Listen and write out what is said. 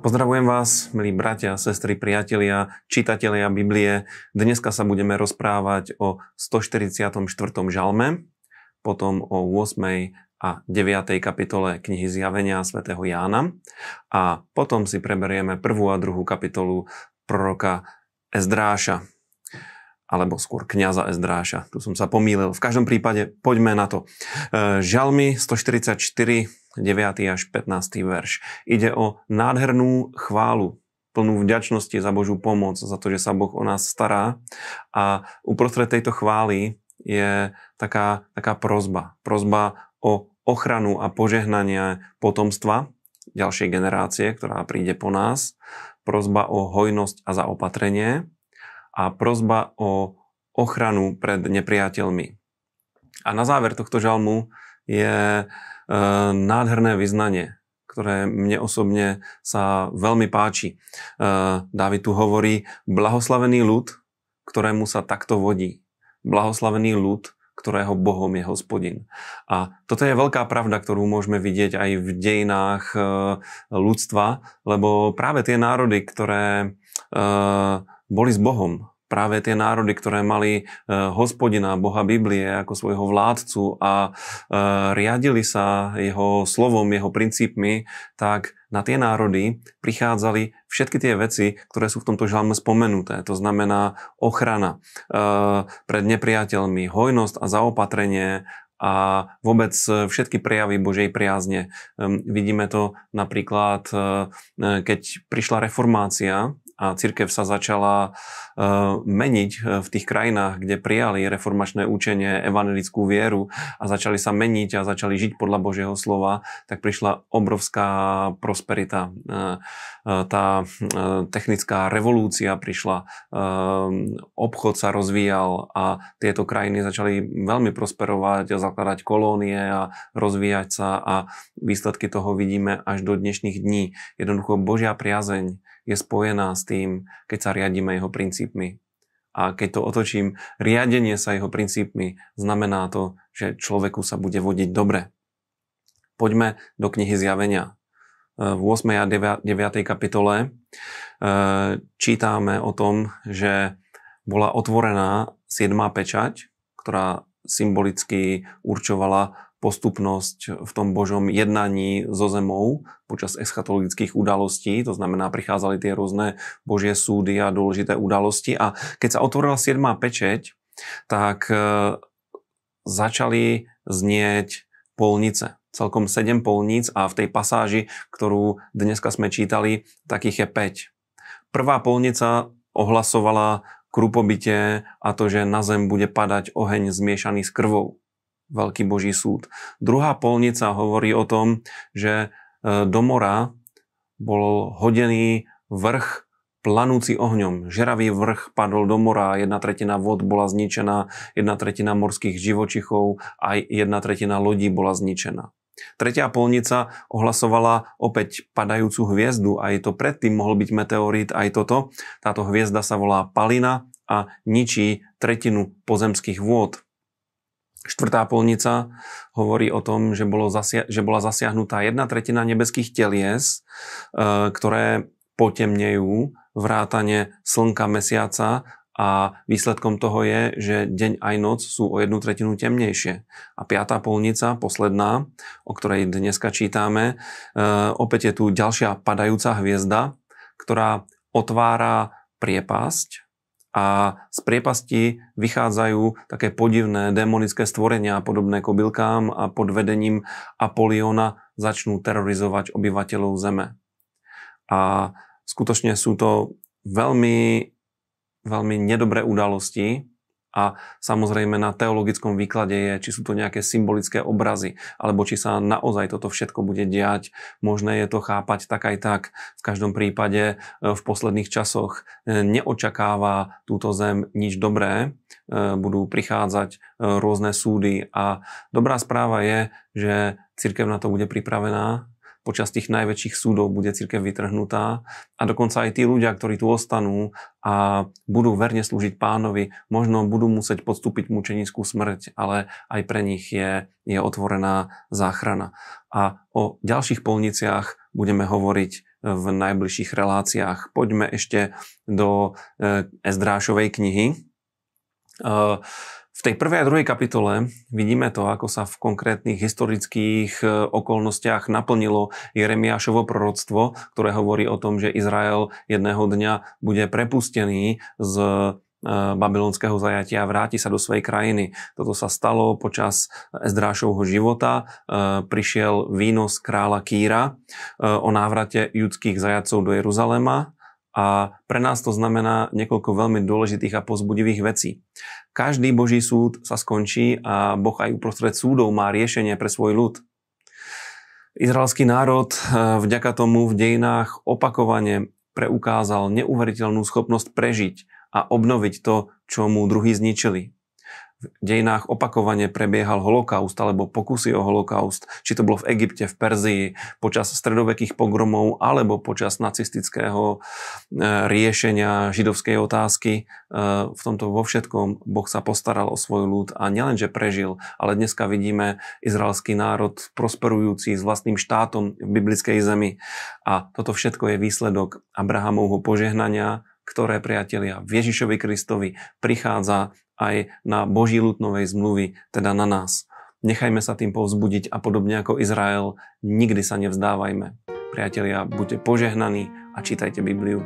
Pozdravujem vás, milí bratia, sestry, priatelia, čitatelia Biblie. Dneska sa budeme rozprávať o 144. žalme, potom o 8. a 9. kapitole knihy Zjavenia svätého Jána a potom si preberieme prvú a druhú kapitolu proroka Ezdráša alebo skôr kniaza Ezdráša. Tu som sa pomýlil. V každom prípade poďme na to. E, žalmy 144 9. až 15. verš. Ide o nádhernú chválu, plnú vďačnosti za Božú pomoc, za to, že sa Boh o nás stará. A uprostred tejto chvály je taká, taká prozba. Prozba o ochranu a požehnanie potomstva ďalšej generácie, ktorá príde po nás. Prozba o hojnosť a zaopatrenie. A prozba o ochranu pred nepriateľmi. A na záver tohto žalmu je nádherné vyznanie, ktoré mne osobne sa veľmi páči. Eh, Dávid tu hovorí, blahoslavený ľud, ktorému sa takto vodí. Blahoslavený ľud, ktorého Bohom je hospodin. A toto je veľká pravda, ktorú môžeme vidieť aj v dejinách eh, ľudstva, lebo práve tie národy, ktoré boli s Bohom, práve tie národy, ktoré mali e, hospodina, Boha Biblie ako svojho vládcu a e, riadili sa jeho slovom, jeho princípmi, tak na tie národy prichádzali všetky tie veci, ktoré sú v tomto žalme spomenuté. To znamená ochrana e, pred nepriateľmi, hojnosť a zaopatrenie a vôbec všetky prejavy Božej priazne. Vidíme to napríklad, keď prišla reformácia a církev sa začala uh, meniť e, v tých krajinách, kde prijali reformačné učenie, evangelickú vieru a začali sa meniť a začali žiť podľa Božieho slova, tak prišla obrovská prosperita. Uh, tá technická revolúcia prišla, obchod sa rozvíjal a tieto krajiny začali veľmi prosperovať a zakladať kolónie a rozvíjať sa a výsledky toho vidíme až do dnešných dní. Jednoducho Božia priazeň je spojená s tým, keď sa riadíme jeho princípmi. A keď to otočím, riadenie sa jeho princípmi znamená to, že človeku sa bude vodiť dobre. Poďme do knihy Zjavenia. V 8. a 9. kapitole e, čítame o tom, že bola otvorená 7. pečať, ktorá symbolicky určovala postupnosť v tom Božom jednaní so zemou počas eschatologických udalostí, to znamená, prichádzali tie rôzne Božie súdy a dôležité udalosti a keď sa otvorila 7. pečeť, tak e, začali znieť polnice. Celkom 7 polníc a v tej pasáži, ktorú dneska sme čítali, takých je 5. Prvá polnica ohlasovala krupobite a to, že na zem bude padať oheň zmiešaný s krvou veľký Boží súd. Druhá polnica hovorí o tom, že e, do mora bol hodený vrch planúci ohňom. Žeravý vrch padol do mora, jedna tretina vod bola zničená, jedna tretina morských živočichov, aj jedna tretina lodí bola zničená. Tretia polnica ohlasovala opäť padajúcu hviezdu, aj to predtým mohol byť meteorít, aj toto. Táto hviezda sa volá Palina a ničí tretinu pozemských vôd. Štvrtá polnica hovorí o tom, že, bolo zasia- že bola zasiahnutá jedna tretina nebeských telies, e, ktoré potemnejú vrátane slnka, mesiaca a výsledkom toho je, že deň aj noc sú o jednu tretinu temnejšie. A piatá polnica, posledná, o ktorej dneska čítame, e, opäť je tu ďalšia padajúca hviezda, ktorá otvára priepasť a z priepasti vychádzajú také podivné démonické stvorenia podobné kobylkám a pod vedením Apoliona začnú terorizovať obyvateľov Zeme. A skutočne sú to veľmi, veľmi nedobré udalosti, a samozrejme na teologickom výklade je, či sú to nejaké symbolické obrazy, alebo či sa naozaj toto všetko bude diať. Možné je to chápať tak aj tak. V každom prípade e, v posledných časoch e, neočakáva túto zem nič dobré. E, budú prichádzať rôzne súdy a dobrá správa je, že církev na to bude pripravená počas tých najväčších súdov bude církev vytrhnutá a dokonca aj tí ľudia, ktorí tu ostanú a budú verne slúžiť pánovi, možno budú musieť podstúpiť mučenickú smrť, ale aj pre nich je, je otvorená záchrana. A o ďalších polniciach budeme hovoriť v najbližších reláciách. Poďme ešte do Ezdrášovej knihy. V tej prvej a druhej kapitole vidíme to, ako sa v konkrétnych historických okolnostiach naplnilo Jeremiášovo proroctvo, ktoré hovorí o tom, že Izrael jedného dňa bude prepustený z Eh, babylonského zajatia a vráti sa do svojej krajiny. Toto sa stalo počas Ezdrášovho života. Eh, prišiel výnos kráľa Kýra o návrate judských zajacov do Jeruzalema a pre nás to znamená niekoľko veľmi dôležitých a pozbudivých vecí. Každý Boží súd sa skončí a Boh aj uprostred súdov má riešenie pre svoj ľud. Izraelský národ vďaka tomu v dejinách opakovane preukázal neuveriteľnú schopnosť prežiť a obnoviť to, čo mu druhý zničili. V dejinách opakovane prebiehal holokaust alebo pokusy o holokaust, či to bolo v Egypte, v Perzii, počas stredovekých pogromov alebo počas nacistického e, riešenia židovskej otázky. E, v tomto vo všetkom Boh sa postaral o svoj ľud a nielenže prežil, ale dneska vidíme izraelský národ prosperujúci s vlastným štátom v biblickej zemi. A toto všetko je výsledok Abrahamovho požehnania, ktoré, priatelia, v Ježišovi Kristovi prichádza aj na Boží ľudnovej zmluvy, teda na nás. Nechajme sa tým povzbudiť a podobne ako Izrael, nikdy sa nevzdávajme. Priatelia, buďte požehnaní a čítajte Bibliu.